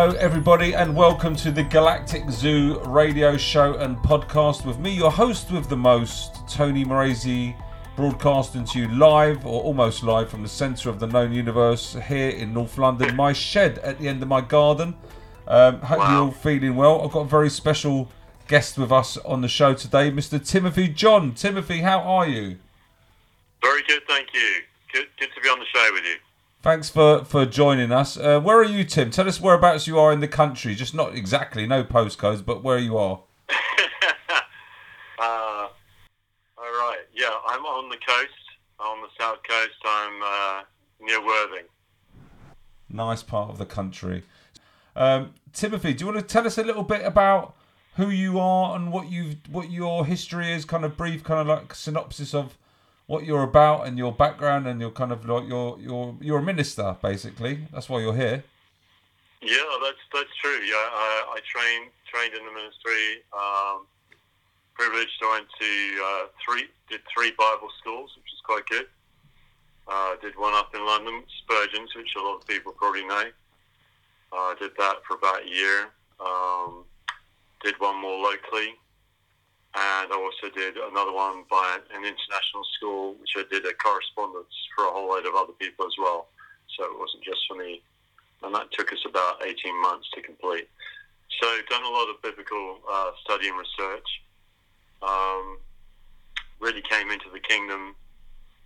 Hello, everybody, and welcome to the Galactic Zoo radio show and podcast with me, your host with the most, Tony Morazi, broadcasting to you live or almost live from the centre of the known universe here in North London, my shed at the end of my garden. Um, hope Wow. you're all feeling well. I've got a very special guest with us on the show today, Mr. Timothy John. Timothy, how are you? Very good, thank you. Good, good to be on the show with you. Thanks for, for joining us. Uh, where are you, Tim? Tell us whereabouts you are in the country. Just not exactly, no postcodes, but where you are. uh, all right, yeah, I'm on the coast, on the south coast. I'm uh, near Worthing. Nice part of the country. Um, Timothy, do you want to tell us a little bit about who you are and what you what your history is? Kind of brief, kind of like synopsis of what you're about and your background and your kind of like your your you're a minister basically. That's why you're here. Yeah, that's that's true. Yeah, I, I trained trained in the ministry. Um, privileged. I went to uh, three did three Bible schools, which is quite good. Uh, did one up in London, Spurgeon's, which a lot of people probably know. I did that for about a year. Um, did one more locally, and I also did another one by an international school, which I did a correspondence for a whole load of other people as well. So it wasn't just for me and that took us about 18 months to complete. So, done a lot of biblical uh, study and research. Um, really came into the kingdom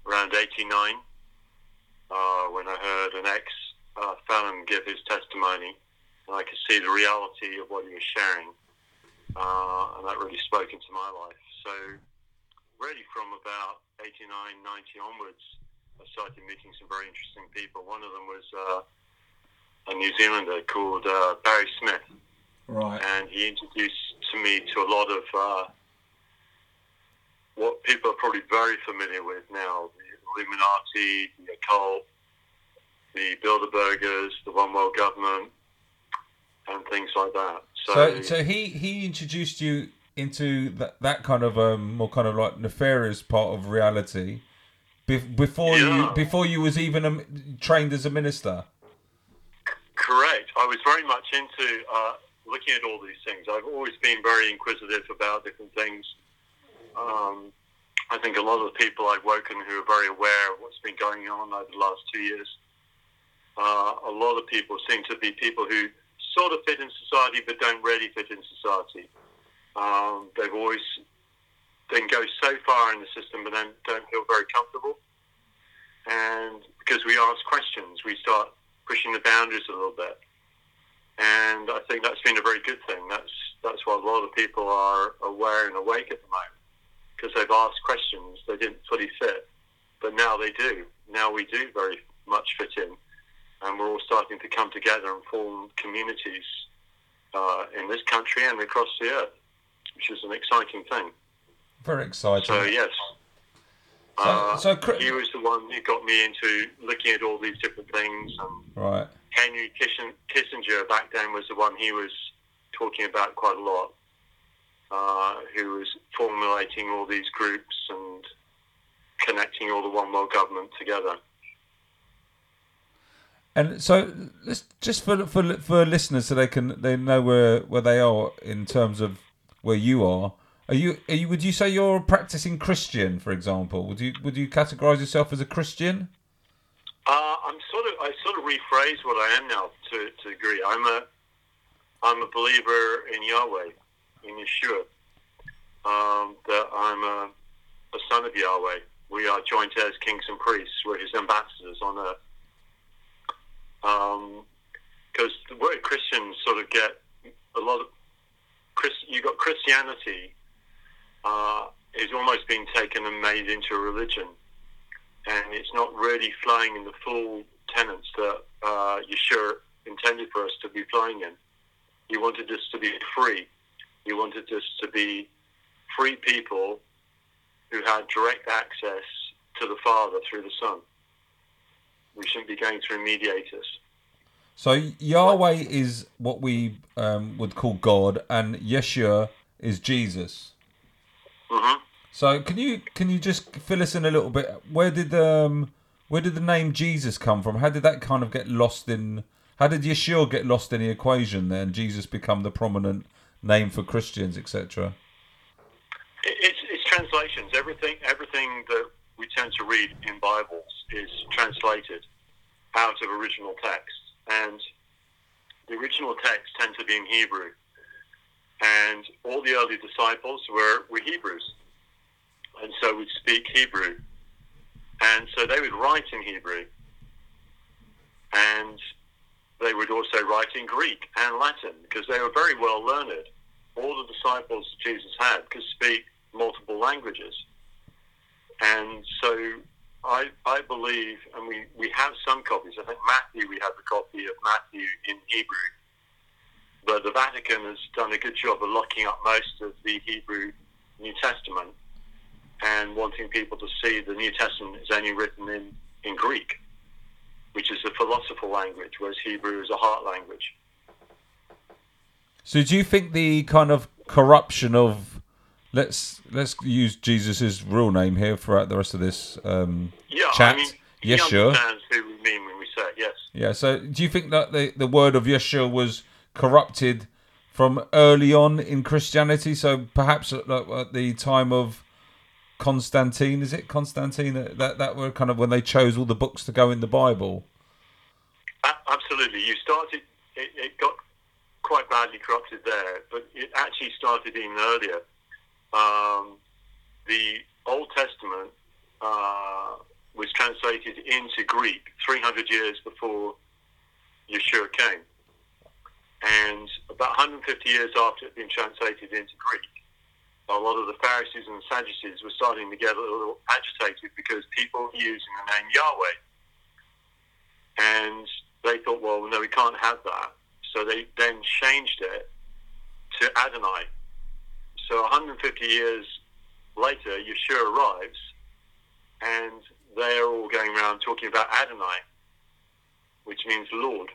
around 89 uh, when I heard an ex uh, give his testimony, and I could see the reality of what he was sharing, uh, and that really spoke into my life. So, really, from about 89, 90 onwards, I started meeting some very interesting people. One of them was uh, a New Zealander called uh, Barry Smith, Right. and he introduced to me to a lot of uh, what people are probably very familiar with now: the Illuminati, the occult, the Bilderbergers, the One World Government, and things like that. So, So so he he introduced you into that that kind of um more kind of like nefarious part of reality be- before you before you was even um trained as a minister. Correct. I was very much into uh, looking at all these things. I've always been very inquisitive about different things. Um, I think a lot of the people I've woken who are very aware of what's been going on over the last two years, uh, a lot of people seem to be people who sort of fit in society but don't really fit in society. Um, they've always then go so far in the system but then don't feel very comfortable. And because we ask questions, we start pushing the boundaries a little bit. And I think that's been a very good thing. That's that's why a lot of people are aware and awake at the moment because they've asked questions they didn't fully fit, but now they do. Now we do very much fit in, and we're all starting to come together and form communities uh, in this country and across the earth, which is an exciting thing. Very exciting. So yes. So- Uh, so he was the one who got me into looking at all these different things and right. Henry Kissinger back then was the one he was talking about quite a lot, uh, who was formulating all these groups and connecting all the one world government together. And so just for for for listeners so they can they know where where they are in terms of where you are. Are you are you would you say you're a practicing Christian, for example? Would you would you categorize yourself as a Christian? Uh, I'm sort of I sort of rephrase what I am now to to a degree. I'm a I'm a believer in Yahweh, in Yeshua. Um, that I'm a, a son of Yahweh. We are joint heirs, kings and priests. We're His ambassadors on earth. Because the word Christian sort of get a lot of Chris. You got Christianity uh, is almost being taken and made into a religion and it's not really flying in the full tenets that uh, Yeshua intended for us to be flying in. He wanted us to be free. He wanted us to be free people who had direct access to the Father through the Son. We shouldn't be going through mediators. So Yahweh is what we um, would call God, and Yeshua is Jesus. hmm So can you can you just fill us in a little bit? Where did um where did the name Jesus come from? How did that kind of get lost in? How did Yeshua get lost in the equation then? Jesus become the prominent name for Christians, etc. It's, it's translations. Everything, everything that we tend to read in Bibles is translated out of original text, and the original text tends to be in Hebrew. And all the early disciples were, were Hebrews, and so would speak Hebrew, and so they would write in Hebrew, and they would also write in Greek and Latin because they were very well learned. All the disciples Jesus had could speak multiple languages. And so I, I believe, and we, we have some copies. I think Matthew, we have a copy of Matthew in Hebrew. But the Vatican has done a good job of locking up most of the Hebrew New Testament and wanting people to see the New Testament is only written in, in Greek, which is a philosophical language, whereas Hebrew is a heart language. So do you think the kind of corruption of let's let's use Jesus's real name here throughout the rest of this um, yeah, chat. I mean, Yeshua. understands who we mean when we say it, yes. Yeah. So do you think that the the word of Yeshua was corrupted from early on in Christianity? So perhaps at, at the time of Constantine, is it Constantine that that were kind of when they chose all the books to go in the Bible? Absolutely. You started. It, it got quite badly corrupted there, but it actually started even earlier um, the Old Testament uh, was translated into Greek 300 years before Yeshua came. And about 150 years after it had been translated into Greek, a lot of the Pharisees and the Sadducees were starting to get a little agitated because people were using the name Yahweh. And they thought, well, no, we can't have that. So they then changed it to Adonai, so 150 years later, Yeshua arrives, and they're all going around talking about Adonai, which means Lord.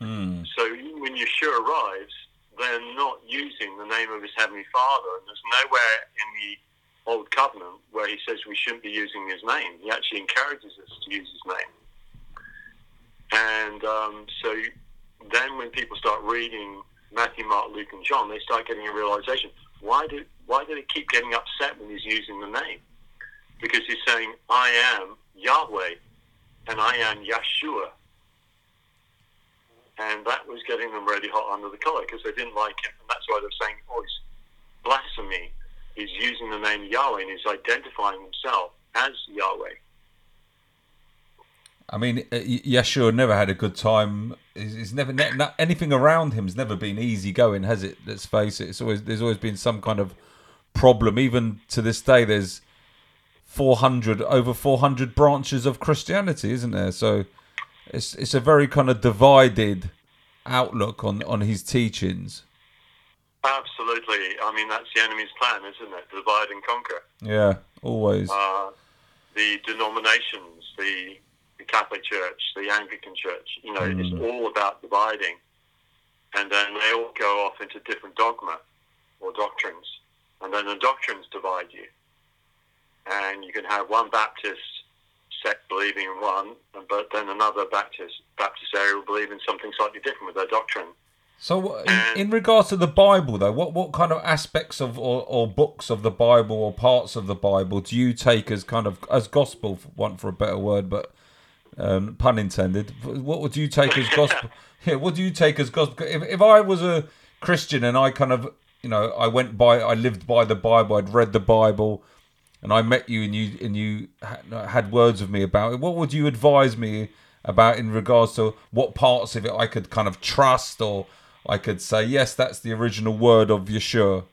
Mm. So when Yeshua arrives, they're not using the name of his heavenly Father, and there's nowhere in the Old Covenant where he says we shouldn't be using his name. He actually encourages us to use his name. And um, so then when people start reading Matthew, Mark, Luke, and John, they start getting a realization why do why do they keep getting upset when he's using the name? Because he's saying, I am Yahweh and I am Yeshua. And that was getting them really hot under the collar because they didn't like him. And that's why they're saying, oh, he's blasphemy. He's using the name Yahweh and he's identifying himself as Yahweh. I mean, uh, Yeshua never had a good time. He's never ne- anything around him's never been easy going, has it? Let's face it. It's always there's always been some kind of problem. Even to this day, there's 400 over 400 branches of Christianity, isn't there? So it's it's a very kind of divided outlook on on his teachings. Absolutely. I mean, that's the enemy's plan, isn't it? Divide and conquer. Yeah, always. Uh, the denominations, the the Catholic Church, the Anglican Church. You know, mm. it's all about dividing, and then they all go off into different dogma or doctrines, and then the doctrines divide you, and you can have one Baptist sect believing in one, but then another Baptist Baptist area will believe in something slightly different with their doctrine. So, in, in, regards to the Bible, though, what, what kind of aspects of or, or books of the Bible or parts of the Bible do you take as kind of as gospel, for, want for a better word, but um, pun intended. What would you take as gospel? yeah, what do you take as gospel? If, if I was a Christian and I kind of, you know, I went by, I lived by the Bible, I'd read the Bible, and I met you and you and you had words with me about it. What would you advise me about in regards to what parts of it I could kind of trust, or I could say, yes, that's the original word of Yeshua?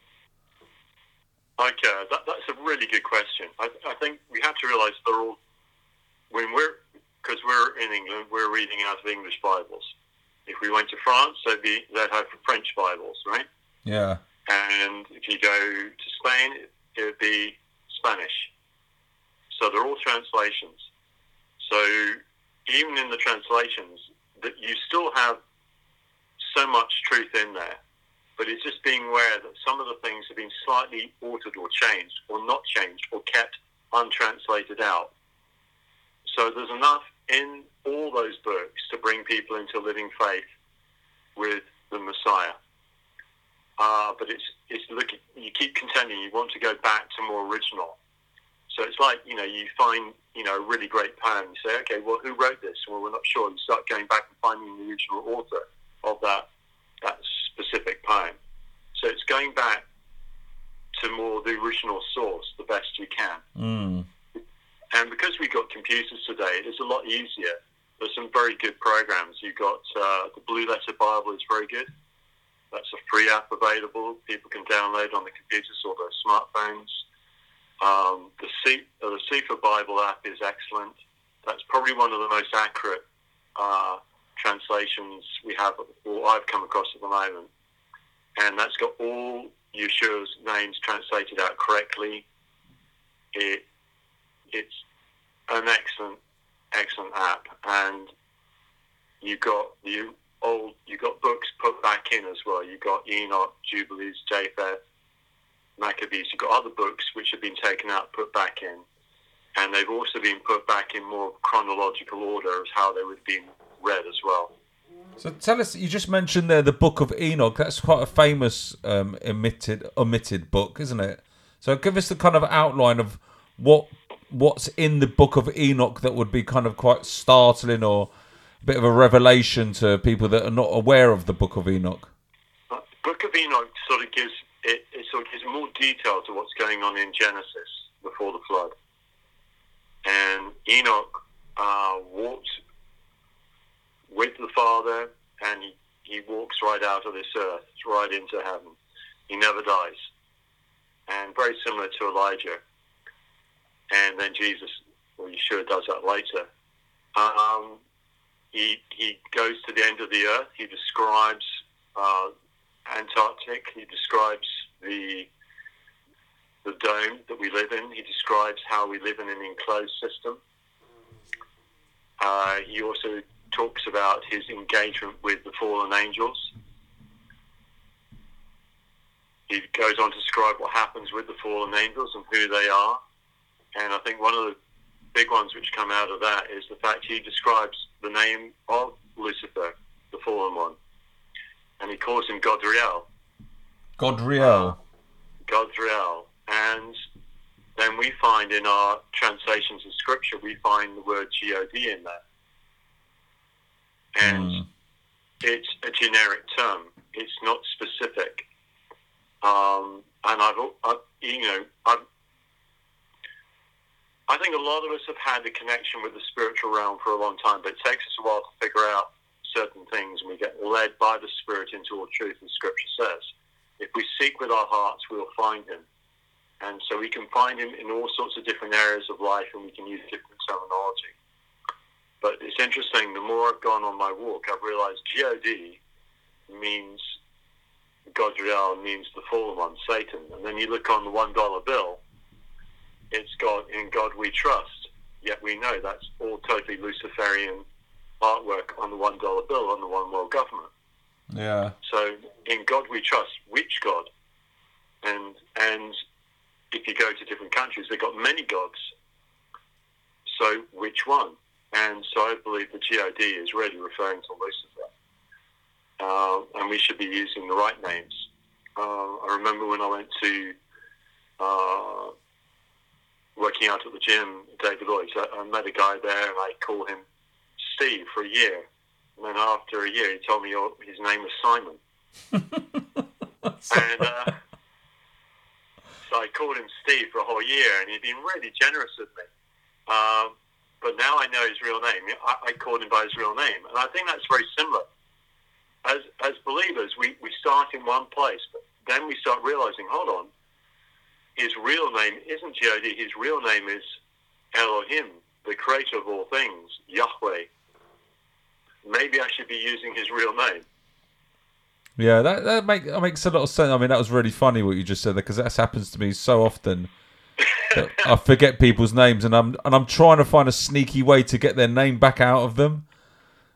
Okay, that, that's a really good question. I, I think we have to realise they're all when we're because we're in England, we're reading out of English Bibles. If we went to France, they'd be they'd have French Bibles, right? Yeah. And if you go to Spain, it would be Spanish. So they're all translations. So even in the translations, that you still have so much truth in there, but it's just being aware that some of the things have been slightly altered or changed, or not changed, or kept untranslated out. So there's enough in all those books to bring people into living faith with the Messiah. Uh, but it's it's looking. You keep contending. You want to go back to more original. So it's like you know you find you know a really great poem. You say, okay, well, who wrote this? Well, we're not sure. You start going back and finding the original author of that that specific poem. So it's going back to more the original source the best you can. Mm. And because we've got computers today, it's a lot easier. There's some very good programs. You've got uh, the Blue Letter Bible is very good. That's a free app available. People can download on the computers or their smartphones. Um, the, C- uh, the Cepher Bible app is excellent. That's probably one of the most accurate uh, translations we have, or I've come across at the moment. And that's got all Yeshua's names translated out correctly. It, it's an excellent, excellent app. And you've got the old, you've got books put back in as well. You've got Enoch, Jubilees, Jasher, Maccabees. You've got other books which have been taken out, put back in. And they've also been put back in more chronological order as how they would have been read as well. So tell us, you just mentioned there the Book of Enoch. That's quite a famous um, omitted omitted book, isn't it? So give us the kind of outline of what what's in the Book of Enoch that would be kind of quite startling or a bit of a revelation to people that are not aware of the Book of Enoch. The Book of Enoch sort of gives it, it sort of gives more detail to what's going on in Genesis before the flood. And Enoch uh, with the Father, and he, he walks right out of this earth, right into heaven. He never dies. And very similar to Elijah. And then Jesus, well, Yeshua does that later. Um, he, he goes to the end of the earth. He describes uh, Antarctic. He describes the the dome that we live in. He describes how we live in an enclosed system. Uh, he also talks about his engagement with the fallen angels. He goes on to describe what happens with the fallen angels and who they are. And I think one of the big ones which come out of that is the fact he describes the name of Lucifer, the fallen one. And he calls him Godriel. Godriel. Godriel. And then we find in our translations of scripture, we find the word G-O-D in there. And Mm. it's a generic term. It's not specific. Um, and I've, al- I, you know, I've, I think a lot of us have had a connection with the spiritual realm for a long time, but it takes us a while to figure out certain things, and we get led by the Spirit into all truth, as Scripture says. If we seek with our hearts, we'll find Him. And so we can find Him in all sorts of different areas of life, and we can use different terminology. But it's interesting, the more I've gone on my walk, I've realized G-O-D means, Godriel means the fallen one, Satan. And then you look on the one dollar bill, it's God, in God we trust. Yet we know that's all totally Luciferian artwork on the one dollar bill on the one world government. Yeah. So in God we trust. Which God? And and if you go to different countries, they've got many gods. So which one? And so I believe the God is really referring to Lucifer, uh, and we should be using the right names. Uh, I remember when I went to uh, working out at the gym, David Lloyd's. I, I met a guy there, and I called him Steve for a year. And then after a year, he told me oh, his name was Simon. and uh, so I called him Steve for a whole year, and he'd been really generous with me. Um, but now I know his real name. I, I called him by his real name, and I think that's very similar. As as believers, we, we start in one place, but then we start realizing, hold on, his real name isn't God. His real name is Elohim, the creator of all things, Yahweh. Maybe I should be using his real name. Yeah, that that, make, that makes a lot of sense. I mean, that was really funny what you just said there because that happens to me so often. I forget people's names, and I'm and I'm trying to find a sneaky way to get their name back out of them.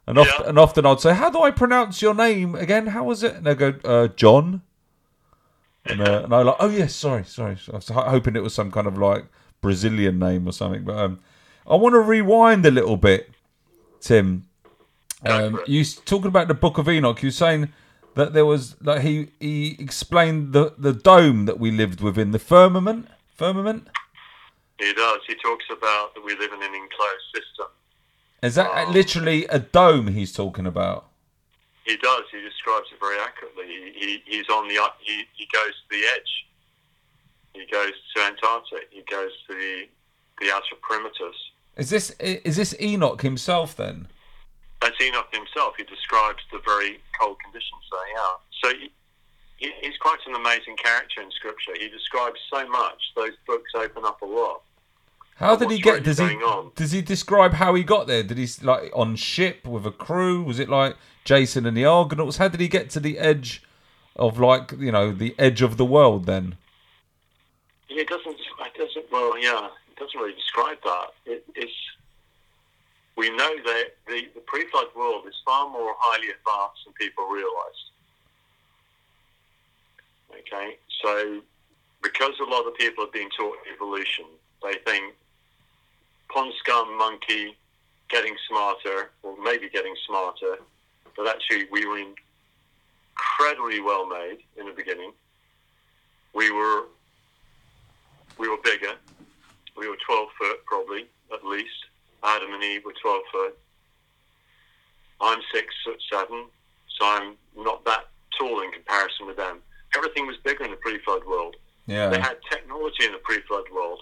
And often, Yeah. and often I'd say, "How do I pronounce your name again? How was it?" And they go, uh, "John." And, uh, and I like, "Oh yes, sorry, sorry." I was hoping it was some kind of like Brazilian name or something, but um, I want to rewind a little bit Tim. Um, you talking about the Book of Enoch? You saying that there was like he he explained the the dome that we lived within the firmament firmament. He does. He talks about that we live in an enclosed system. Is that literally a dome he's talking about? He does. He describes it very accurately. He, he, he's on the up- he, he goes to the edge. He goes to Antarctic. He goes to the the outer perimeters. Is this is this Enoch himself then? That's Enoch himself. He describes the very cold conditions they are. So he, he, he's quite an amazing character in Scripture. He describes so much. Those books open up a lot. How did he get? really Does he on? does he describe how he got there? Did he like on ship with a crew? Was it like Jason and the Argonauts? How did he get to the edge of like you know the edge of the world then? It doesn't. It doesn't. Well, yeah, it doesn't really describe that. It, it's. We know that the, the pre-flood world is far more highly advanced than people realise. Okay, so because a lot of people have been taught evolution, they think pond scum monkey getting smarter, or maybe getting smarter, but actually we were incredibly well made in the beginning. We were we were bigger. We were 12 foot, probably, at least. Adam and Eve were 12 foot. I'm six foot seven, so I'm not that tall in comparison with them. Everything was bigger in the pre-flood world. Yeah. They had technology in the pre-flood world.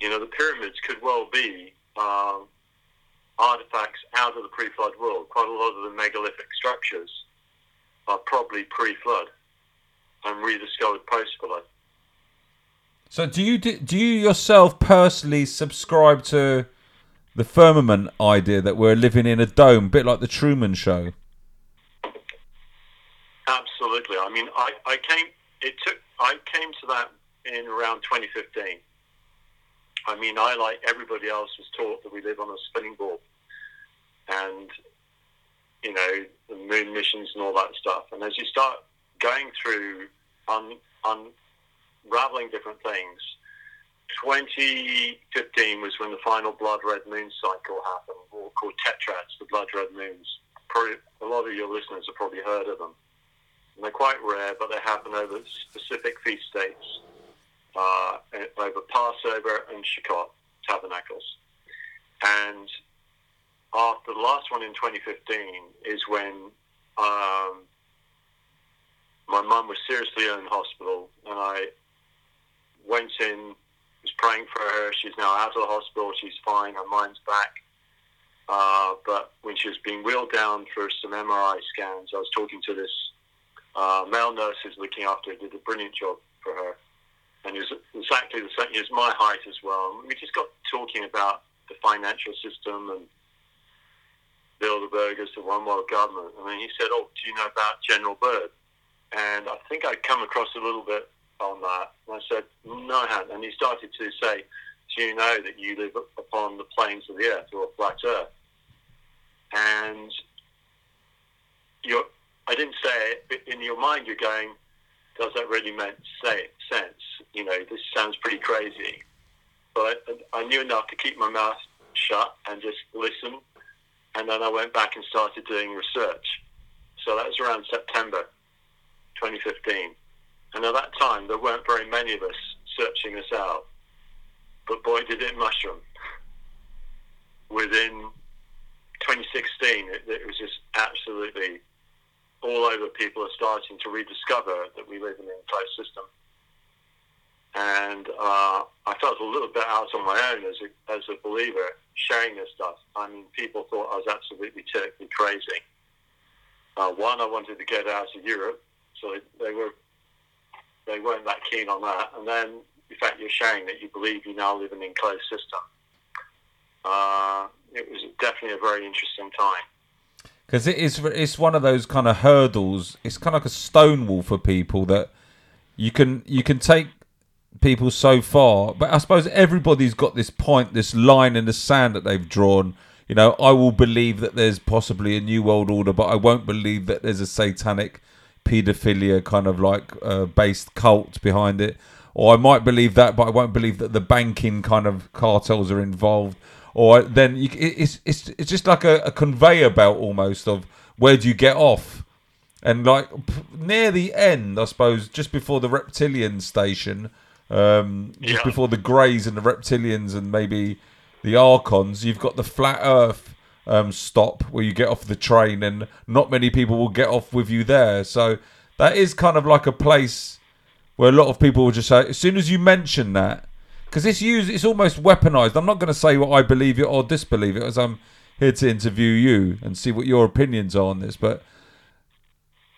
You know, the pyramids could well be um, artifacts out of the pre-flood world. Quite a lot of the megalithic structures are probably pre-flood and rediscovered post-flood. So do you do you yourself personally subscribe to the firmament idea that we're living in a dome, bit like the Truman Show? Absolutely. I mean, I, I came. It took. I came to that in around 2015. I mean, I like everybody else was taught that we live on a spinning ball, and you know the moon missions and all that stuff. And as you start going through un, unraveling different things, 2015 was when the final blood red moon cycle happened, or called tetrads, the blood red moons. Probably a lot of your listeners have probably heard of them. And they're quite rare, but they happen over specific feast dates, uh, over Passover and Sukkot tabernacles. And after the last one in 2015 is when um, my mum was seriously ill in hospital, and I went in, was praying for her. She's now out of the hospital. She's fine. Her mind's back. Uh, but when she was being wheeled down for some MRI scans, I was talking to this uh, male nurse who's looking after her, did a brilliant job for her. And he was exactly the same. He was my height as well. We just got talking about the financial system and Bilderbergers, the one world government. And then he said, Oh, do you know about General Byrd? And I think I'd come across a little bit on that. And I said, No, I hadn't. And he started to say, Do you know that you live upon the plains of the earth or a flat earth? And you're, I didn't say it, but in your mind you're going, does that really make sense? You know, this sounds pretty crazy. But I, I knew enough to keep my mouth shut and just listen. And then I went back and started doing research. So that was around September 2015. And at that time, there weren't very many of us searching this out. But boy, did it mushroom. Within 2016, it, it was just absolutely all over. People are starting to rediscover that we live in an enclosed system. And uh, I felt a little bit out on my own as a, as a believer sharing this stuff. I mean, people thought I was absolutely terribly crazy. Uh, one, I wanted to get out of Europe, so they, they were they weren't that keen on that. And then, in fact, you're sharing that you believe you now live in an enclosed system. Uh, it was definitely a very interesting time. Because it is it's one of those kind of hurdles. It's kind of like a stone wall for people that you can you can take people so far, but I suppose everybody's got this point, this line in the sand that they've drawn. You know, I will believe that there's possibly a new world order, but I won't believe that there's a satanic paedophilia kind of like uh, based cult behind it. Or I might believe that, but I won't believe that the banking kind of cartels are involved. or then you, it's it's it's just like a, a conveyor belt almost of where do you get off, and like p- near the end, I suppose, just before the reptilian station, um, just Yeah. before the Greys and the reptilians and maybe the Archons, you've got the flat Earth um, stop where you get off the train, and not many people will get off with you there. So that is kind of like a place where a lot of people will just say, as soon as you mention that, because it's used, it's almost weaponized. I'm not going to say what I believe it or disbelieve it, as I'm here to interview you and see what your opinions are on this. But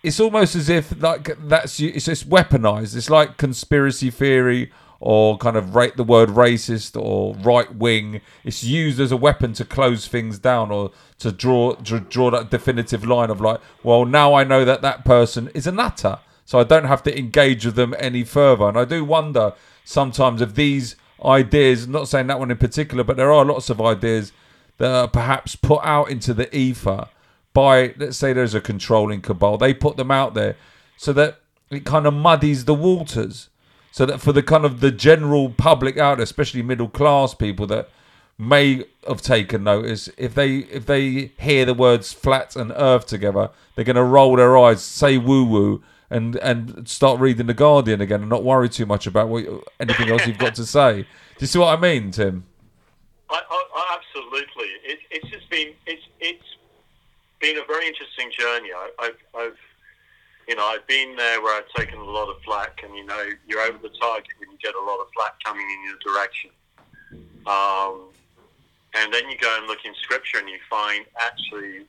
it's almost as if like that's it's just weaponized. It's like conspiracy theory or kind of rate the word racist or right wing. It's used as a weapon to close things down or to draw to draw that definitive line of like, well, now I know that that person is a nutter, so I don't have to engage with them any further. And I do wonder sometimes if these ideas, not saying that one in particular, but there are lots of ideas that are perhaps put out into the ether by let's say there's a controlling cabal they put them out there so that it kind of muddies the waters. So that for the kind of the general public out there, especially middle class people that may have taken notice if they if they hear the words flat and earth together they're going to roll their eyes say woo woo and and start reading the guardian again and not worry too much about what anything else you've got to say. Do you see what i mean tim? I, I, absolutely. It, it's just been it's it's been a very interesting journey. I, I've, I've you know I've been there where I've taken a lot of flack, and you know you're over the target when you get a lot of flack coming in your direction. Um, and then you go and look in scripture, and you find actually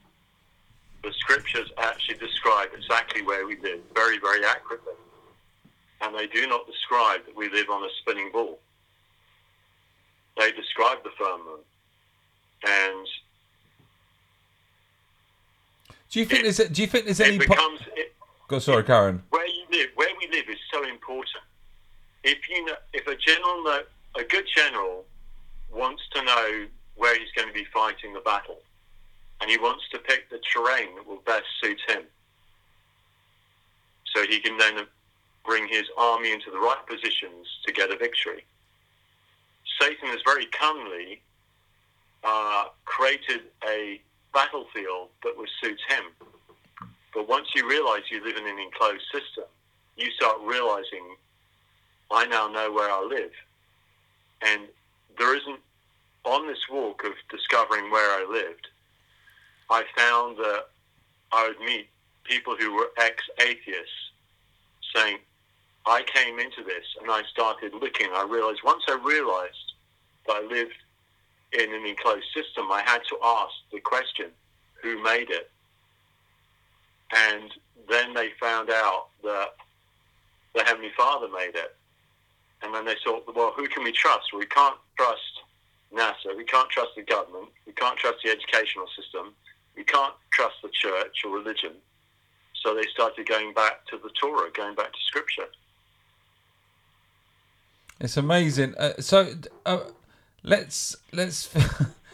the scriptures actually describe exactly where we live very very accurately, and they do not describe that we live on a spinning ball they describe the firmament. And do you think there's do you think there's any it po- it, Go, sorry karen where you live. Where we live is so important. If you know, if a general, a good general, wants to know where he's going to be fighting the battle, and he wants to pick the terrain that will best suit him, so he can then bring his army into the right positions to get a victory. Satan has very cunningly uh, created a battlefield that would suit him. But once you realize you live in an enclosed system, you start realizing, I now know where I live. And there isn't, on this walk of discovering where I lived, I found that I would meet people who were ex atheists saying, I came into this and I started looking. I realized, once I realized that I lived in an enclosed system, I had to ask the question, who made it? And then they found out that the Heavenly Father made it. And then they thought, well, who can we trust? We can't trust NASA. We can't trust the government. We can't trust the educational system. We can't trust the church or religion. So they started going back to the Torah, going back to Scripture. It's amazing. Uh, so uh, let's let's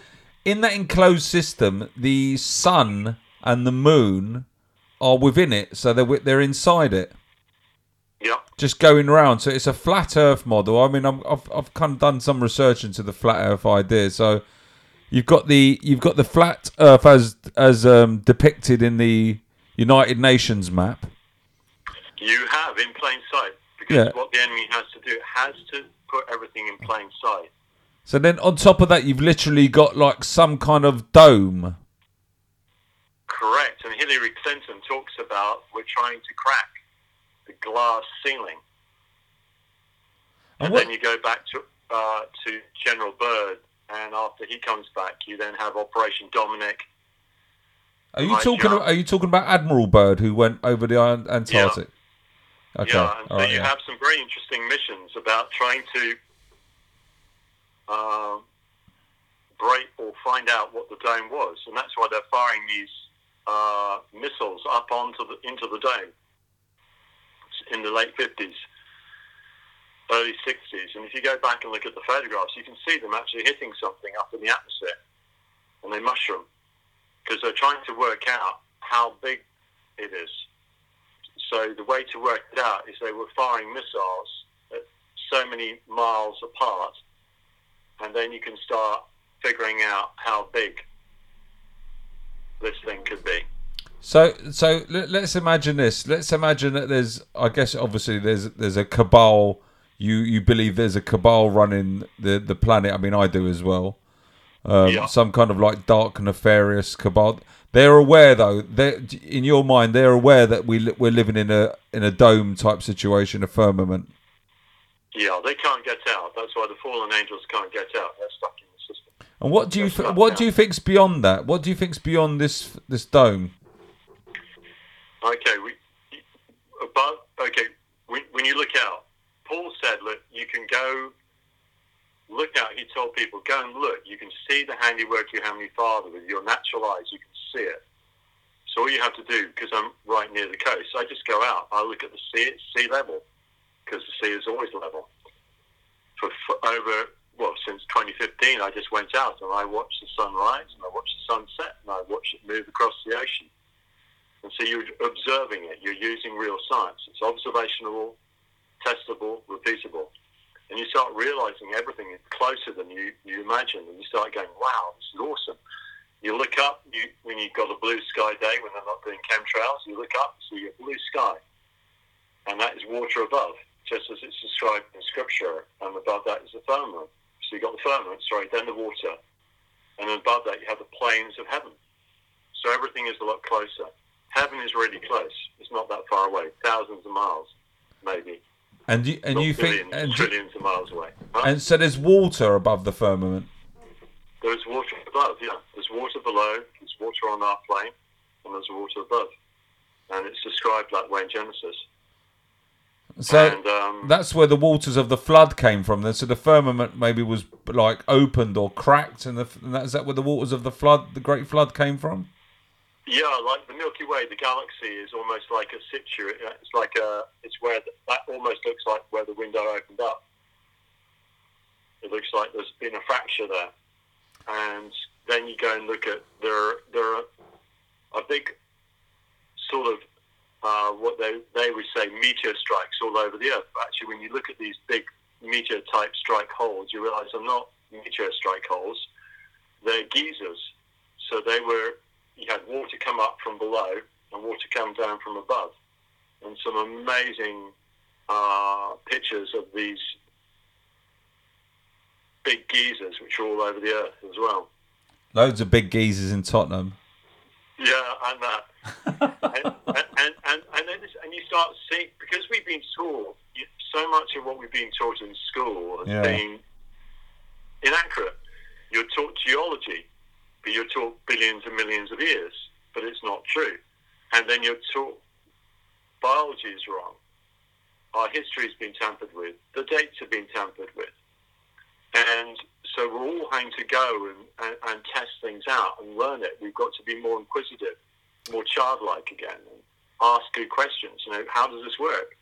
in that enclosed system, the sun and the moon are within it, so they're they're inside it, Yeah. just going around. So it's a flat Earth model. I mean, I'm, I've I've kind of done some research into the flat Earth idea. So you've got the you've got the flat Earth as as um, depicted in the United Nations map. You have in plain sight because Yeah. what the enemy has to do it has to put everything in plain sight. So then on top of that, you've literally got like some kind of dome. Correct. And Hillary Clinton talks about we're trying to crack the glass ceiling. And And then you go back to uh, to General Byrd, and after he comes back, you then have Operation Dominic. Are you talking? Are you talking about Admiral Byrd who went over the An- Antarctic? Okay. Yeah, and so right, you yeah. have some very interesting missions about trying to um, break or find out what the dome was, and that's why they're firing these uh, missiles up onto the into the dome in the late fifties, early sixties. And if you go back and look at the photographs, you can see them actually hitting something up in the atmosphere, and they mushroom because they're trying to work out how big it is. So the way to work it out is they were firing missiles at so many miles apart, and then you can start figuring out how big this thing could be. So, so let, us imagine this. Let's imagine that there's, I guess, obviously there's there's a cabal. You you believe there's a cabal running the the planet. I mean, I do as well. Um, Yeah. Some kind of like dark, nefarious cabal. They're aware, though. They, in your mind, they're aware that we we're living in a in a dome type situation, a firmament. Yeah, they can't get out. That's why the fallen angels can't get out. They're stuck in the system. And what do you th- what do you think's beyond that? What do you think's beyond this this dome? Okay, we about okay. When, when you look out, Paul said, "Look, you can go look out." He told people, "Go and look. You can see the handiwork of your heavenly Father with your natural eyes. You can see it." So all you have to do, because I'm right near the coast, I just go out. I look at the sea, sea level, because the sea is always level. For, for over well since 2015, I just went out and I watched the sunrise and I watched the sunset and I watched it move across the ocean. And so you're observing it. You're using real science. It's observational, testable, repeatable. And you start realizing everything is closer than you, you imagine. And you start going, wow, this is awesome. You look up you, when you've got a blue sky day, when they're not doing chemtrails, you look up and see a blue sky. And that is water above, just as it's described in Scripture. And above that is the firmament. So you've got the firmament, sorry, then the water. And then above that you have the plains of heaven. So everything is a lot closer. Heaven is really close. It's not that far away. Thousands of miles, maybe. And you and Not you billions, think and, you- trillions of miles away. And so there's water above the firmament. there's water above, yeah. There's water below, there's water on our plane, and there's water above. And it's described that way in Genesis. So and um, that's where the waters of the flood came from. So the firmament maybe was like opened or cracked, and, the, and that, is that where the waters of the flood, the great flood, came from? yeah, like the Milky Way, the galaxy is almost like a situ. It's like a. It's where the, that almost looks like where the window opened up. It looks like there's been a fracture there, and then you go and look at there. There are a big sort of uh, what they they would say meteor strikes all over the earth. But actually, when you look at these big meteor type strike holes, you realise they're not meteor strike holes. They're geysers. So they were you had water come up from below and water come down from above, and some amazing uh, pictures of these big geysers which are all over the earth as well. Loads of big geysers in Tottenham. Yeah, and that. and, and, and, and, and, then this, and you start seeing, because we've been taught, so much of what we've been taught in school has Yeah. been inaccurate. You're taught geology, but you're taught billions and millions of years, but it's not true. And then you're taught biology is wrong. Our history has been tampered with. The dates have been tampered with. And so we're all having to go and, and, and test things out and learn it. We've got to be more inquisitive, more childlike again, ask good questions. You know, how does this work?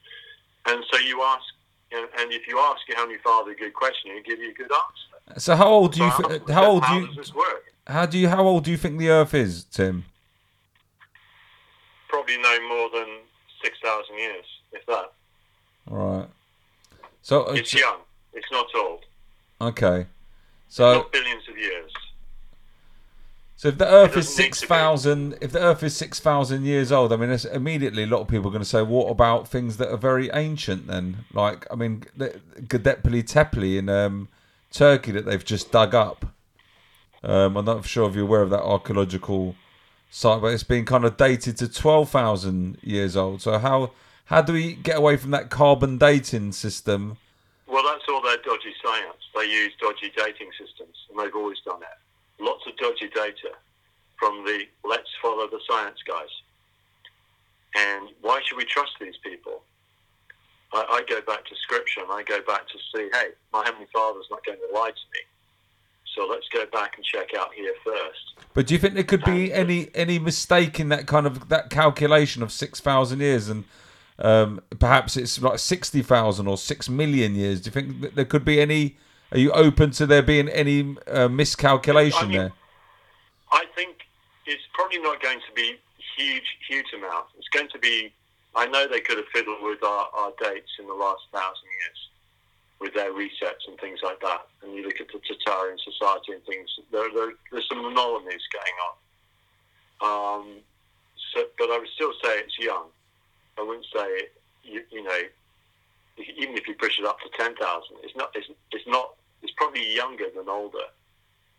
And so you ask, you know, and if you ask your Heavenly Father a good question, he'll give you a good answer. So how old do you? So th- how old do how you? does this work? How do you? How old do you think the Earth is, Tim? Probably no more than 6,000 years, if that. Right. So uh, It's young. It's not old. okay. So not billions of years. So if the Earth is doesn't need to six thousand, if the Earth is six thousand years old, I mean, it's immediately a lot of people are going to say, "What about things that are very ancient?" Then, like, I mean, the- Göbekli Tepe in um, Turkey that they've just dug up. Um, I'm not sure if you're aware of that archaeological site, but it's been kind of dated to twelve thousand years old. So how how do we get away from that carbon dating system? Well, that's all their dodgy science. They use dodgy dating systems, and they've always done it. Lots of dodgy data from the let's follow the science guys. And why should we trust these people? I, I go back to scripture and I go back to see, hey, my Heavenly Father's not going to lie to me. So let's go back and check out here first. But do you think there could be any any mistake in that kind of that calculation of six thousand years, and um, perhaps it's like sixty thousand or six million years? Do you think that there could be any? Are you open to there being any uh, miscalculation I mean, there? I think it's probably not going to be huge, huge amounts. It's going to be. I know they could have fiddled with our, our dates in the last thousand years with their resets and things like that. And you look at the Trinitarian society and things. There, there, there's some anomalies going on. Um, so, but I would still say it's young. I wouldn't say you, you know even if you push it up to ten thousand, it's not. It's, it's not. It's probably younger than older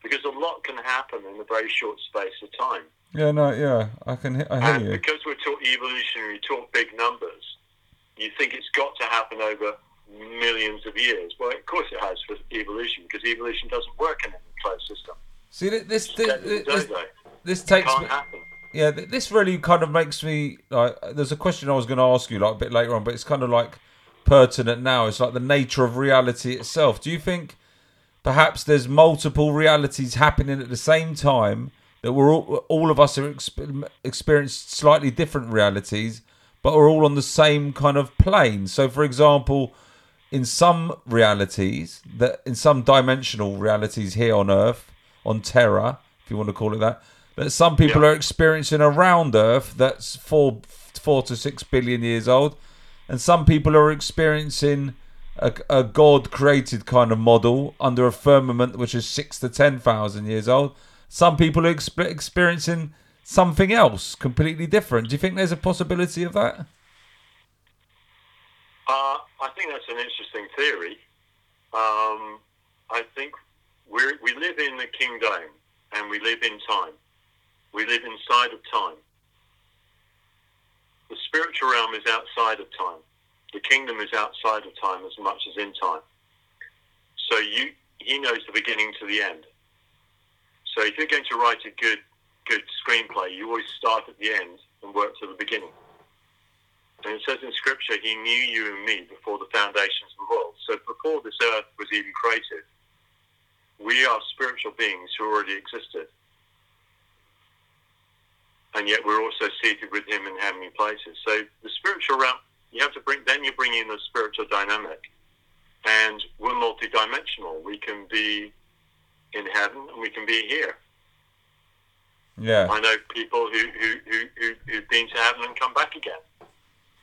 because a lot can happen in a very short space of time. Yeah, no, yeah, I can. I hear and you. Because we're talking evolutionary, talk big numbers. You think it's got to happen over millions of years. Well, of course it has for evolution because evolution doesn't work in a closed system. See, this this this, this, this it takes can't me. happen. Yeah, this really kind of makes me like. There's a question I was going to ask you like a bit later on, but it's kind of like pertinent now. It's like the nature of reality itself. Do you think perhaps there's multiple realities happening at the same time that we're all, all of us are exp- experienced slightly different realities, but we're all on the same kind of plane? So, for example, in some realities, that in some dimensional realities here on Earth, on Terra, if you want to call it that, that some people Yeah. are experiencing around Earth that's four four to six billion years old, and some people are experiencing a, a God created kind of model under a firmament which is six to ten thousand years old. Some people are exp- experiencing something else completely different. Do you think there's a possibility of that? Uh, I think that's an interesting theory. Um, I think we we live in the kingdom and we live in time. We live inside of time. The spiritual realm is outside of time. The kingdom is outside of time as much as in time. So you, he knows the beginning to the end. So if you're going to write a good, good screenplay, you always start at the end and work to the beginning. And it says in Scripture, He knew you and me before the foundations of the world. So before this earth was even created, we are spiritual beings who already existed. And yet we're also seated with Him in heavenly places. So the spiritual realm, you have to bring, then you bring in the spiritual dynamic. And we're multidimensional. We can be in heaven and we can be here. Yeah. I know people who, who, who, who, who've been to heaven and come back again.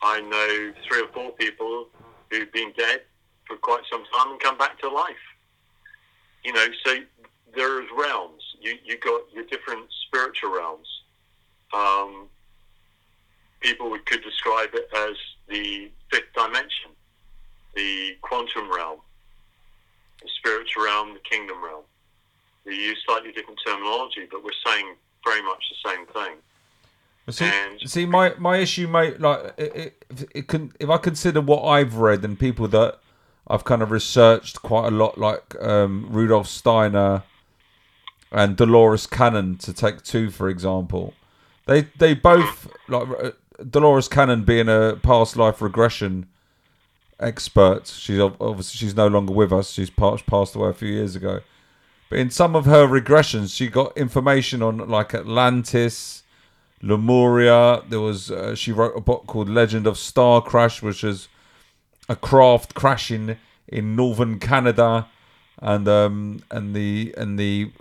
I know three or four people who've been dead for quite some time and come back to life. You know, so there's realms. You you got your different spiritual realms. Um, people would, could describe it as the fifth dimension, the quantum realm, the spiritual realm, the kingdom realm. We use slightly different terminology, but we're saying very much the same thing. See, And- see, my my issue, mate. Like, it, it, if it can, if I consider what I've read and people that I've kind of researched quite a lot, like um, Rudolf Steiner and Dolores Cannon, to take two for example, they they both like Dolores Cannon being a past life regression expert. She's obviously she's no longer with us. She's passed away a few years ago. But in some of her regressions, she got information on like Atlantis. Lemuria. There was uh, she wrote a book called Legend of Star Crash, which is a craft crashing in northern Canada, and um and the and the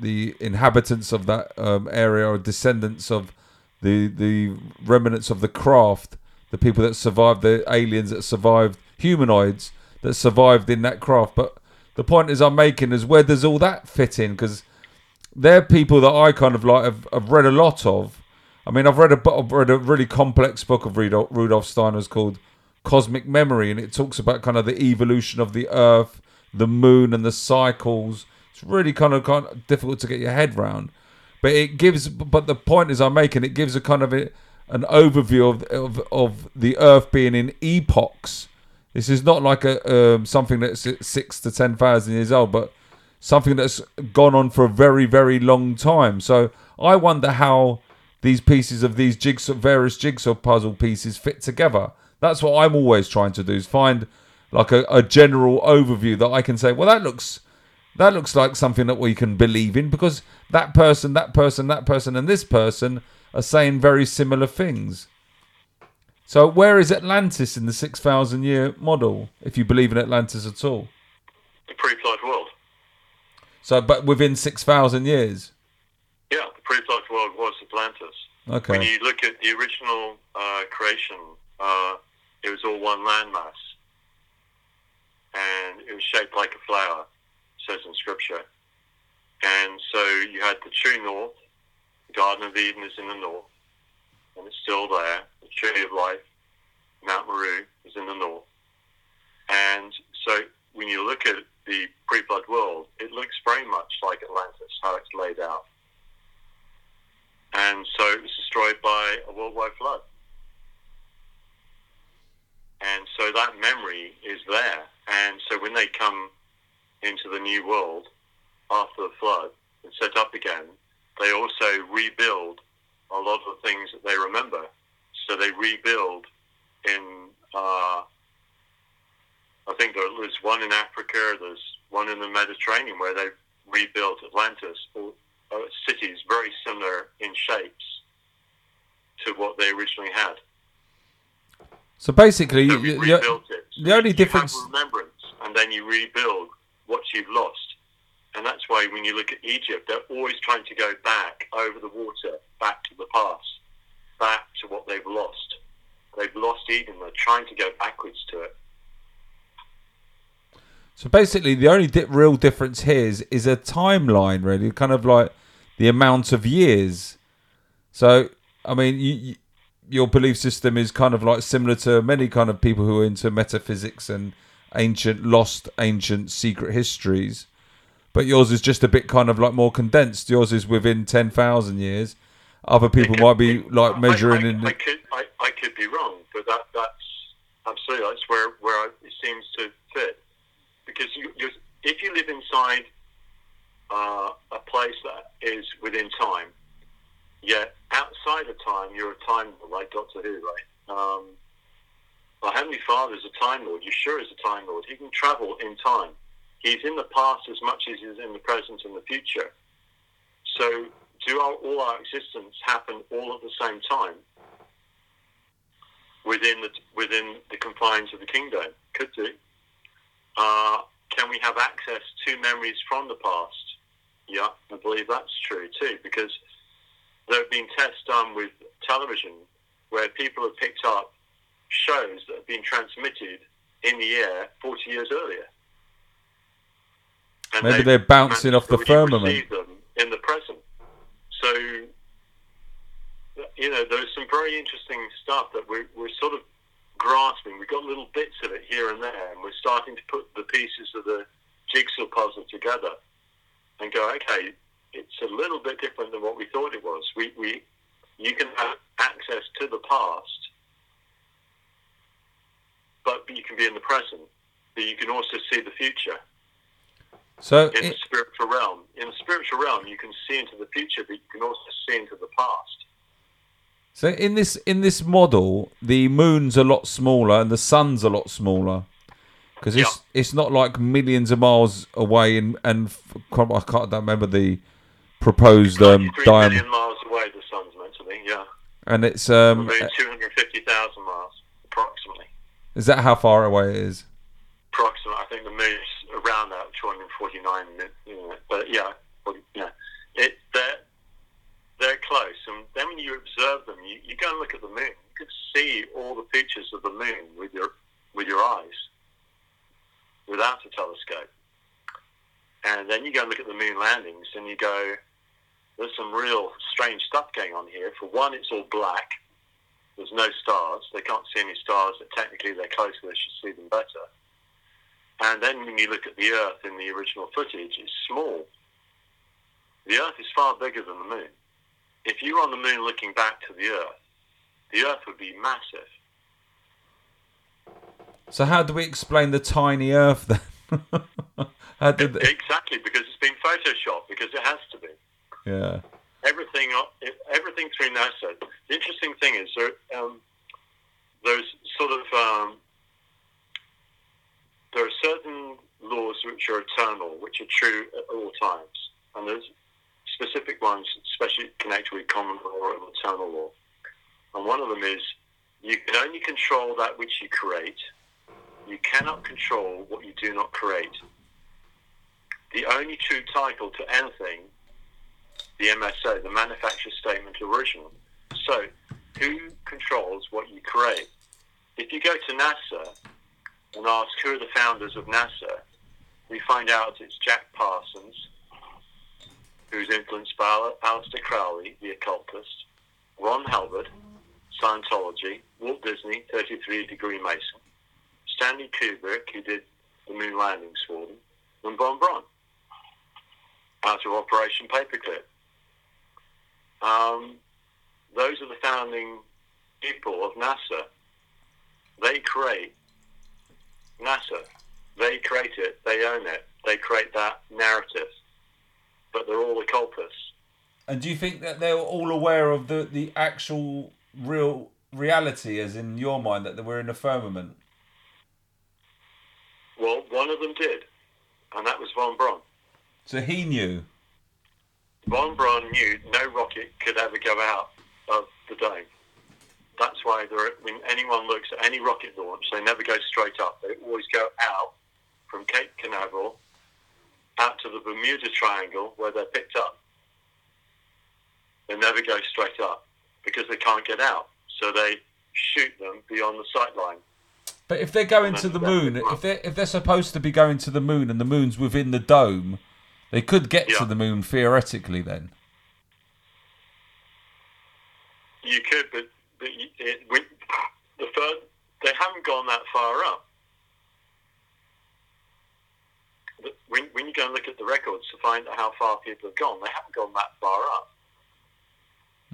the inhabitants of that um, area are descendants of the the remnants of the craft, the people that survived, the aliens that survived, humanoids that survived in that craft. But the point is, I'm making is where does all that fit in? Because they're people that I kind of like have, have read a lot of. I mean, I've read a I've read a really complex book of Rudolf, Rudolf Steiner's called Cosmic Memory, and it talks about kind of the evolution of the Earth, the Moon, and the cycles. It's really kind of kind of difficult to get your head round, but it gives. But the point is, I'm making it gives a kind of a, an overview of, of of the Earth being in epochs. This is not like a um, something that's six to ten thousand years old, but something that's gone on for a very, very long time. So I wonder how these pieces of these jigsaw, various jigsaw puzzle pieces fit together. That's what I'm always trying to do is find like a, a general overview that I can say, well, that looks that looks like something that we can believe in because that person, that person, that person, and this person are saying very similar things. So where is Atlantis in the six thousand year model? If you believe in Atlantis at all. The pre-flood world. So, but within six thousand years. Yeah, the pre-flood world was Atlantis. Okay. When you look at the original uh, creation, uh, it was all one landmass, and it was shaped like a flower. Says in Scripture. And so you had the true north, the Garden of Eden is in the north, and it's still there. The tree of life, Mount Meru, is in the north. And so when you look at the pre-flood world, it looks very much like Atlantis, how it's laid out. And so it was destroyed by a worldwide flood. And so that memory is there. And so when they come into the new world after the flood and set up again, they also rebuild a lot of the things that they remember. So they rebuild in, uh, I think there's one in Africa, there's one in the Mediterranean where they've rebuilt Atlantis, or uh, cities very similar in shapes to what they originally had. So basically, So you- you- it. the only you difference- remembrance, and then you rebuild what you've lost. And that's why when you look at Egypt, they're always trying to go back over the water, back to the past, back to what they've lost. They've lost Eden. They're trying to go backwards to it. So basically, the only di- real difference here is, is a timeline, really, kind of like the amount of years. So, I mean, you, you, your belief system is kind of like similar to many kind of people who are into metaphysics and ancient, lost, ancient secret histories. But yours is just a bit kind of like more condensed. Yours is within 10,000 years. Other people might be like measuring I, in. I, could, I, I could be wrong, but that that's absolutely that's where where it seems to fit. Because you, if you live inside uh, a place that is within time, yet outside of time you're a time like Doctor Who, right? Um, our Heavenly Father is a time lord. Yeshua is a time lord. He can travel in time. He's in the past as much as he's in the present and the future. So, do our, all our existence happen all at the same time within the within the confines of the kingdom? Could do. Uh, can we have access to memories from the past? Yeah, I believe that's true too, because there have been tests done with television where people have picked up shows that have been transmitted in the air 40 years earlier. And Maybe they're bouncing off the firmament. them in the present. So, you know, there's some very interesting stuff that we're, we're sort of grasping. We've got little bits of it here and there, and we're starting to put the pieces of the jigsaw puzzle together and go, okay, it's a little bit different than what we thought it was. We, we, you can have access to the past, but you can be in the present. But you can also see the future so, in the spiritual realm. In the spiritual realm, you can see into the future, but you can also see into the past. So in this in this model, the moon's a lot smaller and the sun's a lot smaller because it's it's not like millions of miles away and and I can't don't remember the proposed um, 93 diameter million miles away, the sun's meant to be, yeah. and it's um 250,000 miles, approximately. Is that how far away it is? Approximately, I think the moon's around that 249, you know, but yeah, yeah. It, they're, they're close, and then when you observe them, you, you go and look at the moon, you can see all the features of the moon with your, with your eyes, without a telescope. And then you go and look at the moon landings, and you go, there's some real strange stuff going on here. For one, it's all black. There's no stars. They can't see any stars. But technically, they're closer. They should see them better. And then when you look at the Earth in the original footage, it's small. The Earth is far bigger than the Moon. If you were on the Moon looking back to the Earth, the Earth would be massive. So how do we explain the tiny Earth then? how did the, Exactly, because it's been photoshopped, because it has to be. yeah everything everything through NASA. The interesting thing is there, um, there's sort of um, there are certain laws which are eternal, which are true at all times, and there's specific ones, especially connected with common law and eternal law. And one of them is you can only control that which you create. You cannot control what you do not create. The only true title to anything the MSO, the Manufacturer Statement Original. So, who controls what you create? If you go to NASA and ask who are the founders of NASA, we find out it's Jack Parsons, who's influenced by Al- Aleister Crowley, the occultist, Ron Hubbard, Scientology, Walt Disney, 33 Degree Mason, Stanley Kubrick, who did the moon landings for them, and Von Braun, out of Operation Paperclip. Um, those are the founding people of NASA. They create NASA. They create it. They own it. They create that narrative. But they're all occultists. And do you think that they're all aware of the, the actual real reality, as in your mind, that we're in the firmament? Well, one of them did, and that was Von Braun. So he knew. Von Braun knew no rocket could ever go out of the dome. That's why there, when anyone looks at any rocket launch, they never go straight up. They always go out from Cape Canaveral out to the Bermuda Triangle where they're picked up. They never go straight up because they can't get out. So they shoot them beyond the sight line. But if they're going to the moon, if they're if they're supposed to be going to the moon and the moon's within the dome, they could get Yeah. to the moon theoretically. Then You could, but, but it, when, the first, they haven't gone that far up. When, when you go and look at the records to find out how far people have gone, they haven't gone that far up.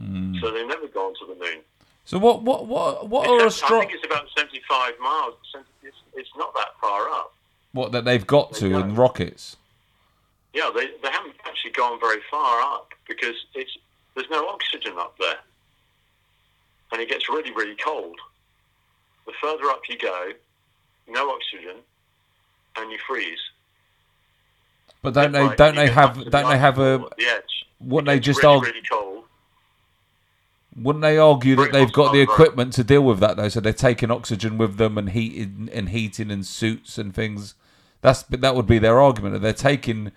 Hmm. So they've never gone to the moon. so what what what what are It's, I think it's about 75 miles. It's, it's not that far up. what that they've got to They in rockets? Yeah, they, they haven't actually gone very far up because it's there's no oxygen up there, and it gets really really cold. The further up you go, no oxygen, and you freeze. But don't they Like, don't they have up to the don't they have a the edge? wouldn't they just really, argue really cold? wouldn't they argue that they've got the equipment to deal with that though? So they're taking oxygen with them and heating and heating and suits and things. That's that would be their argument. That they're taking,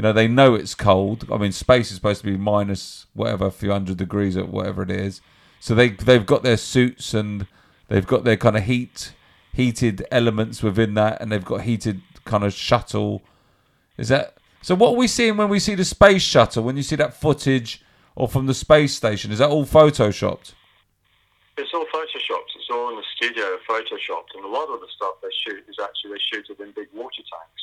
you know, they know it's cold. I mean, space is supposed to be minus whatever, a few hundred degrees or whatever it is. So they they've got their suits and they've got their kind of heat heated elements within that, and they've got heated kind of shuttle. Is that so? What are we seeing when we see the space shuttle? When you see that footage, or from the space station, is that all photoshopped? It's all photoshopped. It's all in the studio, photoshopped, and a lot of the stuff they shoot is actually they shoot it in big water tanks.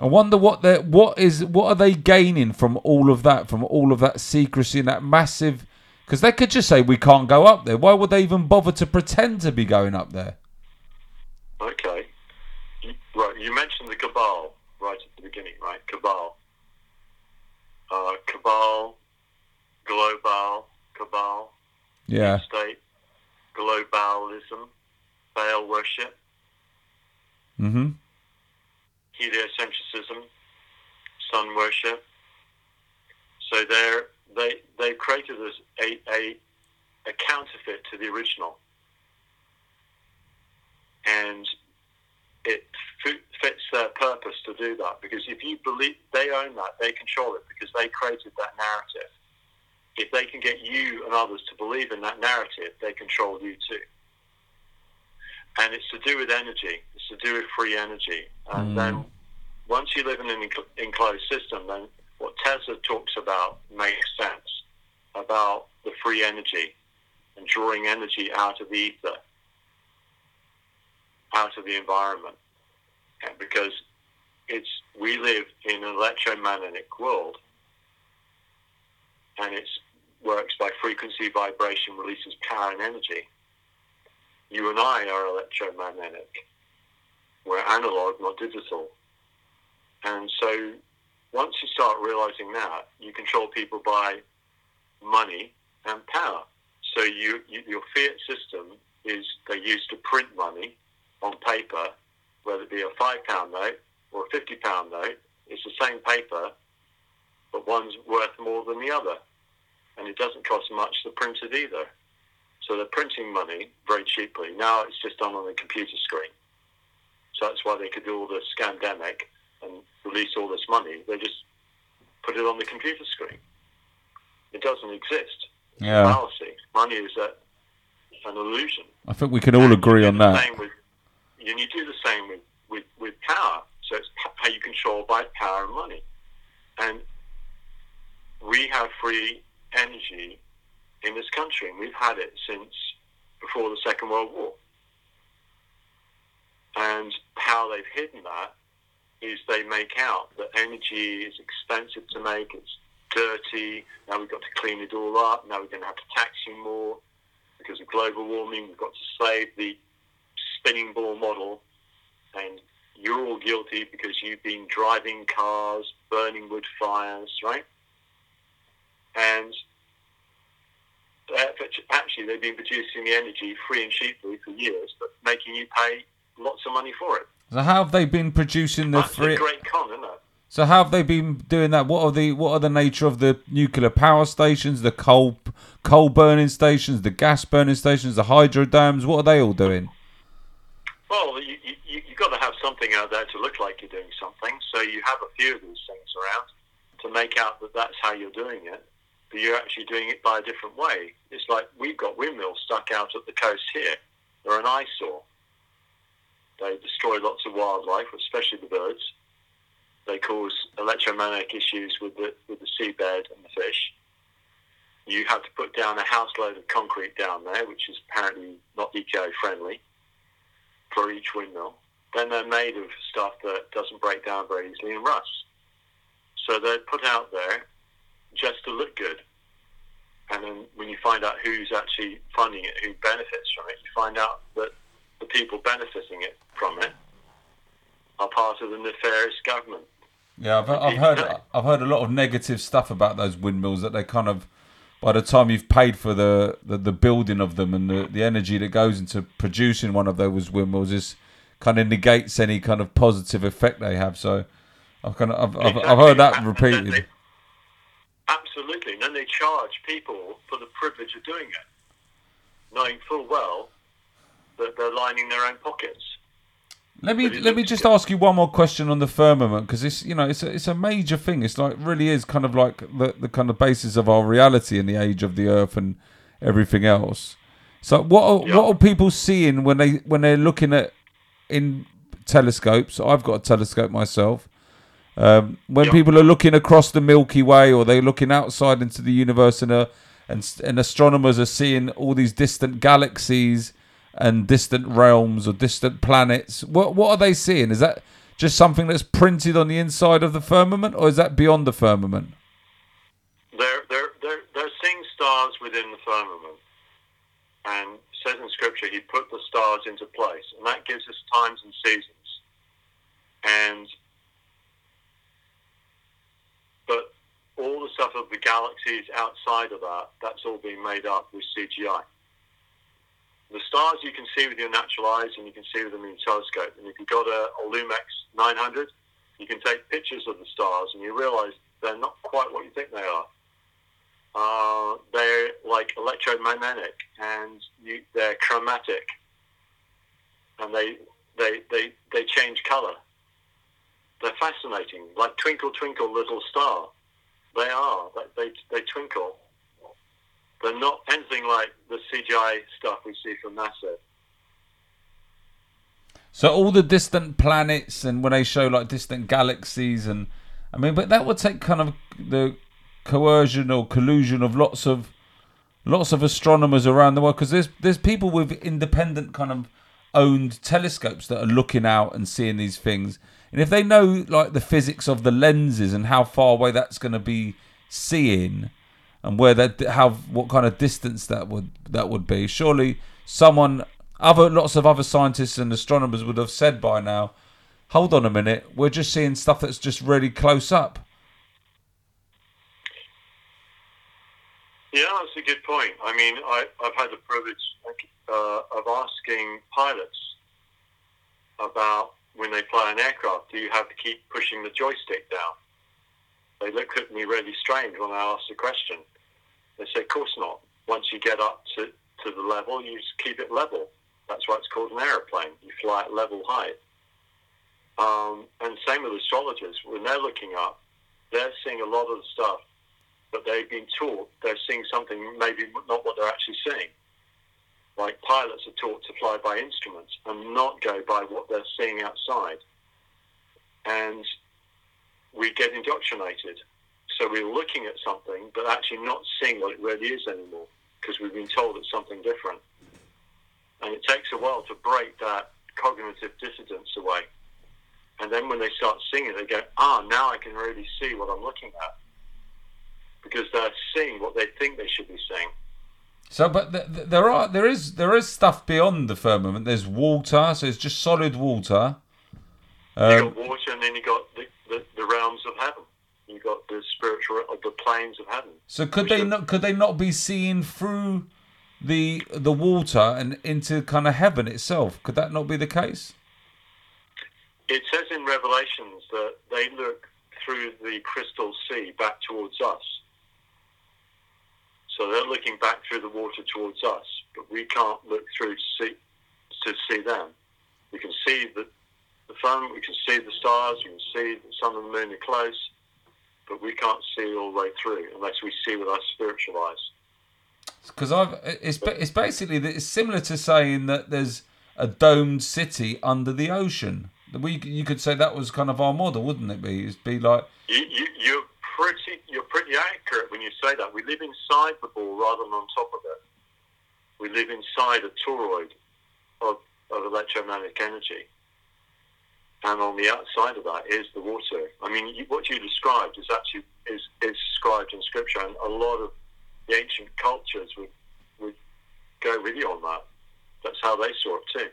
I wonder what they what is what are they gaining from all of that, from all of that secrecy and that massive. Because they could just say we can't go up there. Why would they even bother to pretend to be going up there? Okay. You- Right, you mentioned the cabal right at the beginning, right? Cabal. Uh, cabal, global, cabal, Yeah, state, globalism, Baal worship, mm-hmm. Heliocentrism, sun worship. So they're, they they created a, a a counterfeit to the original, and it fi- fits their purpose to do that because if you believe they own that, they control it because they created that narrative. If they can get you and others to believe in that narrative, they control you too. And it's to do with energy. It's to do with free energy. And Mm. then once you live in an enclosed system, then what Tesla talks about makes sense about the free energy and drawing energy out of the ether, out of the environment. And because it's we live in an electromagnetic world and it works by frequency, vibration, releases power and energy. You and I are electromagnetic. We're analog, not digital. And so once you start realizing that, you control people by money and power. So you, you, your fiat system is they use to print money on paper, whether it be a five pound note or a fifty pound note. It's the same paper, but one's worth more than the other, and it doesn't cost much to print it either. So they're printing money very cheaply. Now it's just done on a computer screen. So that's why they could do all this scandemic and release all this money. They just put it on the computer screen. It doesn't exist. Yeah. fallacy. Money is a, an illusion. I think we can all And agree on that. With, and you do the same with, with, with power. So it's how you control by power and money. And we have free energy in this country, and we've had it since before the Second World War. And how they've hidden that is they make out that energy is expensive to make, it's dirty, now we've got to clean it all up, now we're going to have to tax you more because of global warming, we've got to save the spinning ball model, and you're all guilty because you've been driving cars, burning wood fires, right? And actually, they've been producing the energy free and cheaply for years, but making you pay lots of money for it. So how have they been producing the That's free? a great con, isn't it? So how have they been doing that? What are the what are the nature of the nuclear power stations, the coal coal burning stations, the gas burning stations, the hydro dams? What are they all doing? Well, you, you, you've got to have something out there to look like you're doing something. So you have a few of these things around to make out that that's how you're doing it, but you're actually doing it by a different way. It's like we've got windmills stuck out at the coast here. They're an eyesore. They destroy lots of wildlife, especially the birds. They cause electromagnetic issues with the with the seabed and the fish. You have to put down a house load of concrete down there, which is apparently not eco-friendly for each windmill. Then they're made of stuff that doesn't break down very easily and rusts. So they're put out there just to look good. And then when you find out who's actually funding it, who benefits from it, you find out that the people benefiting it from it are part of the nefarious government. Yeah, I've, I've heard I've heard a lot of negative stuff about those windmills that they kind of by the time you've paid for the, the, the building of them and the, the energy that goes into producing one of those windmills is kind of negates any kind of positive effect they have. So I've kind of I've, exactly. I've, I've heard that repeated. Absolutely, and then they charge people for the privilege of doing it, knowing full well that they're lining their own pockets. Let me let me just ask you one more question on the firmament because it's you know it's a, it's a major thing. It's like really is kind of like the the kind of basis of our reality in the age of the Earth and everything else. So what are, yeah. what are people seeing when they when they're looking at in telescopes? I've got a telescope myself. Um, when yeah. people are looking across the Milky Way or they're looking outside into the universe and, uh, and and astronomers are seeing all these distant galaxies and distant realms or distant planets. What what are they seeing? Is that just something that's printed on the inside of the firmament, or is that beyond the firmament? They're they're they're, they're seeing stars within the firmament, and says in Scripture, He put the stars into place, and that gives us times and seasons. And but all the stuff of the galaxies outside of that, that's all being made up with CGI the stars you can see with your natural eyes and you can see with them in telescope. And if you've got a, a Lumix 900, you can take pictures of the stars and you realize they're not quite what you think they are. Uh, they're like electromagnetic and you, they're chromatic and they, they, they, they change color. They're fascinating, like twinkle, twinkle, little star. They are. They, they, twinkle. They're not anything like the CGI stuff we see from NASA. So all the distant planets and when they show like distant galaxies and I mean, but that would take kind of the coercion or collusion of lots of lots of astronomers around the world because there's there's people with independent kind of owned telescopes that are looking out and seeing these things. And if they know like the physics of the lenses and how far away that's going to be seeing, and where that how what kind of distance that would that would be. Surely someone other lots of other scientists and astronomers would have said by now, hold on a minute, we're just seeing stuff that's just really close up. Yeah, that's a good point. I mean, I, have had the privilege uh, of asking pilots about when they fly an aircraft, do you have to keep pushing the joystick down? They looked at me really strange when I asked the question. They said, of course not. Once you get up to, to the level, you just keep it level. That's why it's called an aeroplane. You fly at level height. Um, and same with astrologers. When they're looking up, they're seeing a lot of the stuff that they've been taught. They're seeing something maybe not what they're actually seeing. Like pilots are taught to fly by instruments and not go by what they're seeing outside. and we get indoctrinated. So we're looking at something, but actually not seeing what it really is anymore because we've been told it's something different. And it takes a while to break that cognitive dissonance away. And then when they start seeing it, they go, ah, now I can really see what I'm looking at. Because they're seeing what they think they should be seeing. So, but th- th- there are there is there is stuff beyond the firmament. There's water, so it's just solid water. you Um, got water, and then you got the, the, the realms of heaven. You got the spiritual, of the planes of heaven. so could they not could they not be seen through the the water and into kind of heaven itself? Could that not be the case? It says in Revelations that they look through the crystal sea back towards us. So they're looking back through the water towards us, but we can't look through to see to see them. We can see the the sun, we can see the stars, we can see the sun and the moon are close, but we can't see all the way through unless we see with our spiritual eyes. Because I've it's it's basically it's similar to saying that there's a domed city under the ocean. We you could say that was kind of our model, wouldn't it be? It'd be like You, you, you're pretty you're pretty accurate when you say that. We live inside the ball rather than on top of it. We live inside a toroid of, of electromagnetic energy, and on the outside of that is the water. I mean, you, what you described is actually is, is described in scripture, and a lot of the ancient cultures would would go with you on that. That's how they saw it too.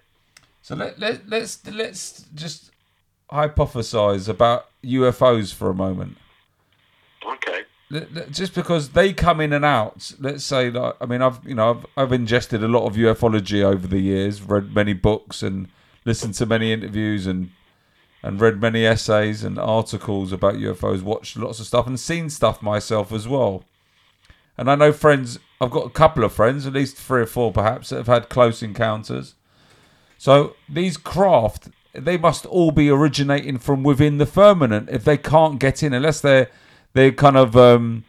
So let, let let's let's just hypothesize about UFOs for a moment. Just because they come in and out, let's say like I mean I've you know I've I've ingested a lot of ufology over the years, read many books and listened to many interviews and and read many essays and articles about UFOs, watched lots of stuff and seen stuff myself as well. And I know friends, I've got a couple of friends, at least three or four perhaps, that have had close encounters. So these craft, they must all be originating from within the firmament if they can't get in, unless they're they're kind of um,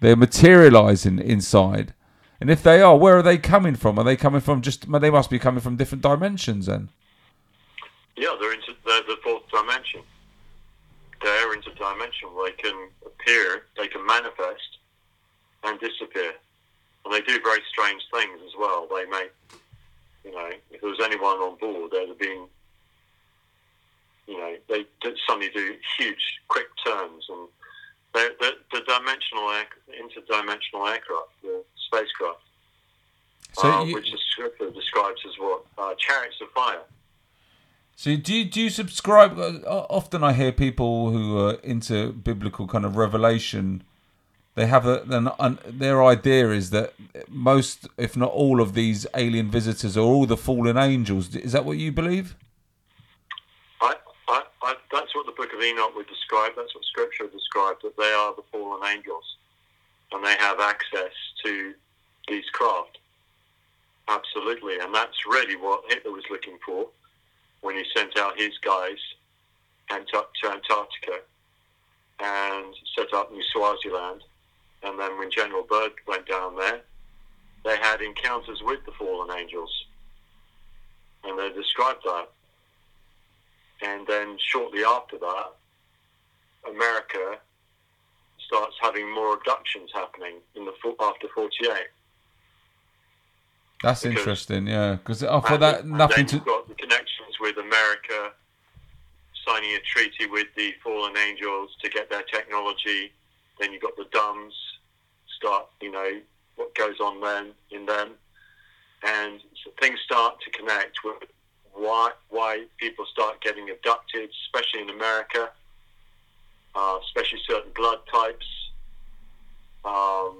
they're materializing inside. And if they are, where are they coming from? Are they coming from just? They must be coming from different dimensions then. Yeah, they're into they're the fourth dimension. They're interdimensional. They can appear, they can manifest, and disappear. And they do very strange things as well. They may, you know, if there was anyone on board, they'd have been, you know, they suddenly do huge, quick turns, and they're, the the dimensional, air, interdimensional aircraft, the spacecraft, So uh, you- which the scripture describes as what uh, chariots of fire. So do you, do you subscribe? uh, Often I hear people who are into biblical kind of revelation. They have a an, an, their idea is that most, if not all, of these alien visitors are all the fallen angels. Is that what you believe? That's what the Book of Enoch would describe. That's what Scripture would describe. That they are the fallen angels, and they have access to these craft. Absolutely, and that's really what Hitler was looking for when he sent out his guys to Antarctica and set up New Swaziland. And then when General Byrd went down there, they had encounters with the fallen angels, and they described that. And then shortly after that, America starts having more abductions happening in the after 48. That's Because- interesting. Yeah, because thought oh, And- that nothing then to. you've got the connections with America signing a treaty with the fallen angels to get their technology. Then you've got the DUMBs start, you know, what goes on then in them, and so things start to connect with why why people start getting abducted, especially in America, uh, especially certain blood types, um,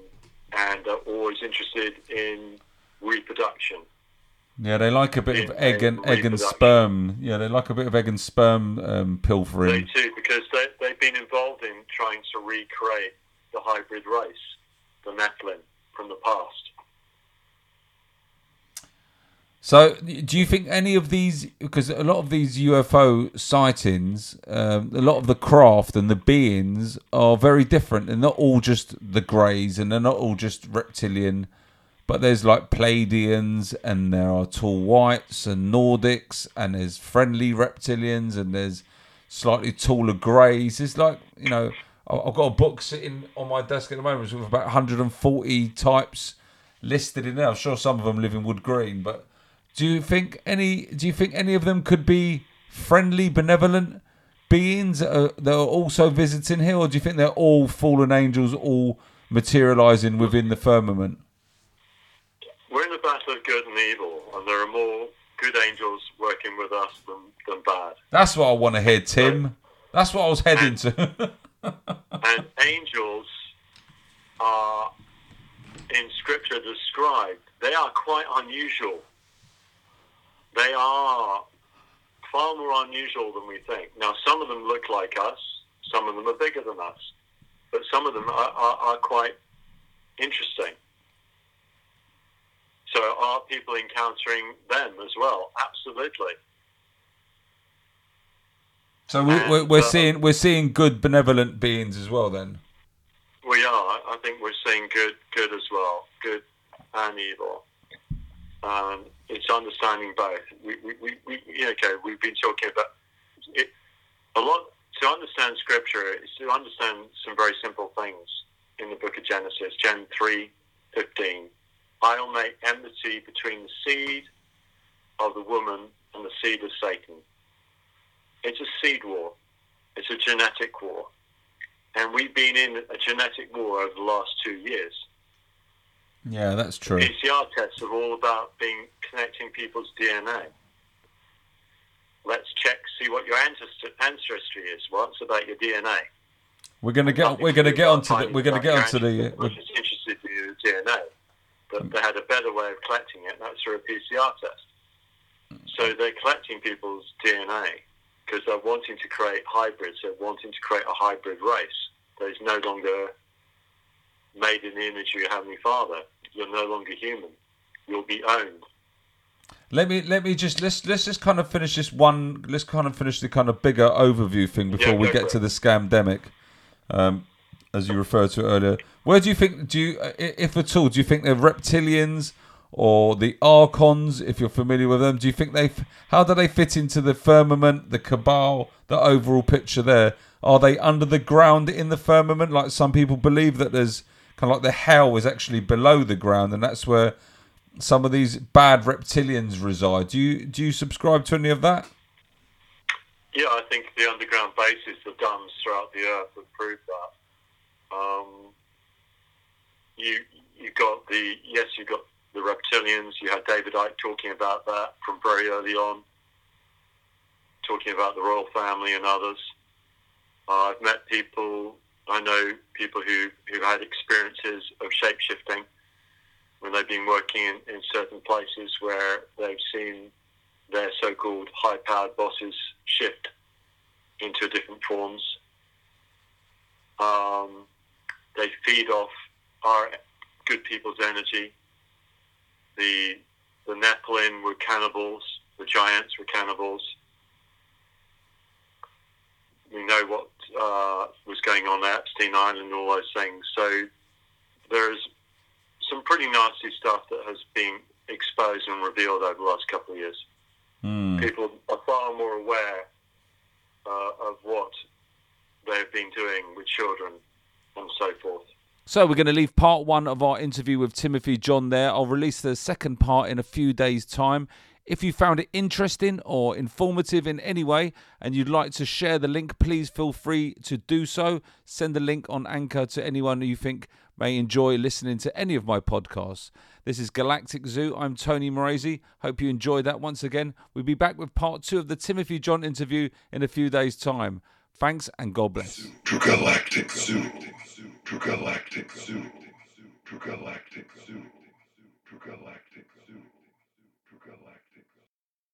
and are always interested in reproduction. Yeah, they like a bit of egg and egg and sperm. Yeah, they like a bit of egg and sperm um, They pilfering. too, because they, they've been involved in trying to recreate the hybrid race, the Nephilim, from the past. So, do you think any of these? Because a lot of these UFO sightings, um, a lot of the craft and the beings are very different. They're not all just the greys, and they're not all just reptilian. But there's like Pleiadians, and there are tall whites and Nordics, and there's friendly reptilians, and there's slightly taller greys. It's like you know, I've got a book sitting on my desk at the moment with about 140 types listed in there. I'm sure some of them live in wood green, but do you think any? Do you think any of them could be friendly, benevolent beings that are, that are also visiting here, or do you think they're all fallen angels, all materializing within the firmament? We're in the battle of good and evil, and there are more good angels working with us than, than bad. That's what I want to hear, Tim. That's what I was heading to. and angels are in scripture described they are quite unusual they are far more unusual than we think now some of them look like us some of them are bigger than us but some of them are, are, are quite interesting so are people encountering them as well absolutely so we, we're, And, we're uh, seeing we're seeing good, benevolent beings as well. Then We are. I think we're seeing good, good as well, good and evil. Um, it's understanding both. We, we, we, we okay, we've been talking about it a lot. To understand Scripture is to understand some very simple things in the Book of Genesis, Gen three fifteen. I'll make enmity between the seed of the woman and the seed of Satan. It's a seed war. It's a genetic war and we've been in a genetic war over the last two years. Yeah, that's true. PCR tests are all about being connecting people's DNA. Let's check, see what your ancestry is. Well, it's about your DNA. We're gonna get Nothing we're gonna get onto the we're gonna get your onto the. We're uh, just interested in your DNA. But mm. they had a better way of collecting it, that's through a PCR test. So mm. they're collecting people's DNA because they're wanting to create hybrids. They're wanting to create a hybrid race that is no longer made in the image of your heavenly Father. You're no longer human. You'll be owned. Let me let me just let's let's just kind of finish this one. Let's kind of finish the kind of bigger overview thing before Yeah, we get to the scamdemic, um, as you referred to earlier. Where do you think? Do you, if at all, do you think they're reptilians or the archons? If you're familiar with them, do you think they? How do they fit into the firmament, the cabal, the overall picture? There are they under the ground in the firmament? Like some people believe that there's kind of like the hell is actually below the ground, and that's where some of these bad reptilians reside. Do you do you subscribe to any of that? Yeah, I think the underground bases of dams throughout the earth have proved that. Um, you you got the yes, you got the reptilians. You had David Icke talking about that from very early on, talking about the royal family and others. Uh, I've met people. I know people who who had experiences of shapeshifting when they've been working in, in certain places where they've seen their so-called high-powered bosses shift into different forms. Um, they feed off our good people's energy. The the Nephilim were cannibals. The giants were cannibals. We know what uh, was going on at Epstein Island and all those things. So there's some pretty nasty stuff that has been exposed and revealed over the last couple of years Hmm. people are far more aware uh, of what they've been doing with children and so forth. So we're going to leave part one of our interview with Timothy John there. I'll release the second part in a few days' time. If you found it interesting or informative in any way and you'd like to share the link, please feel free to do so. Send the link on Anchor to anyone you think may enjoy listening to any of my podcasts. This is Galactic Zoo. I'm Tony Morazy. Hope you enjoyed that once again. We'll be back with part two of the Timothy John interview in a few days' time. Thanks and God bless. to Galactic Zoo. To Galactic Zoo. To Galactic Zoo. To Galactic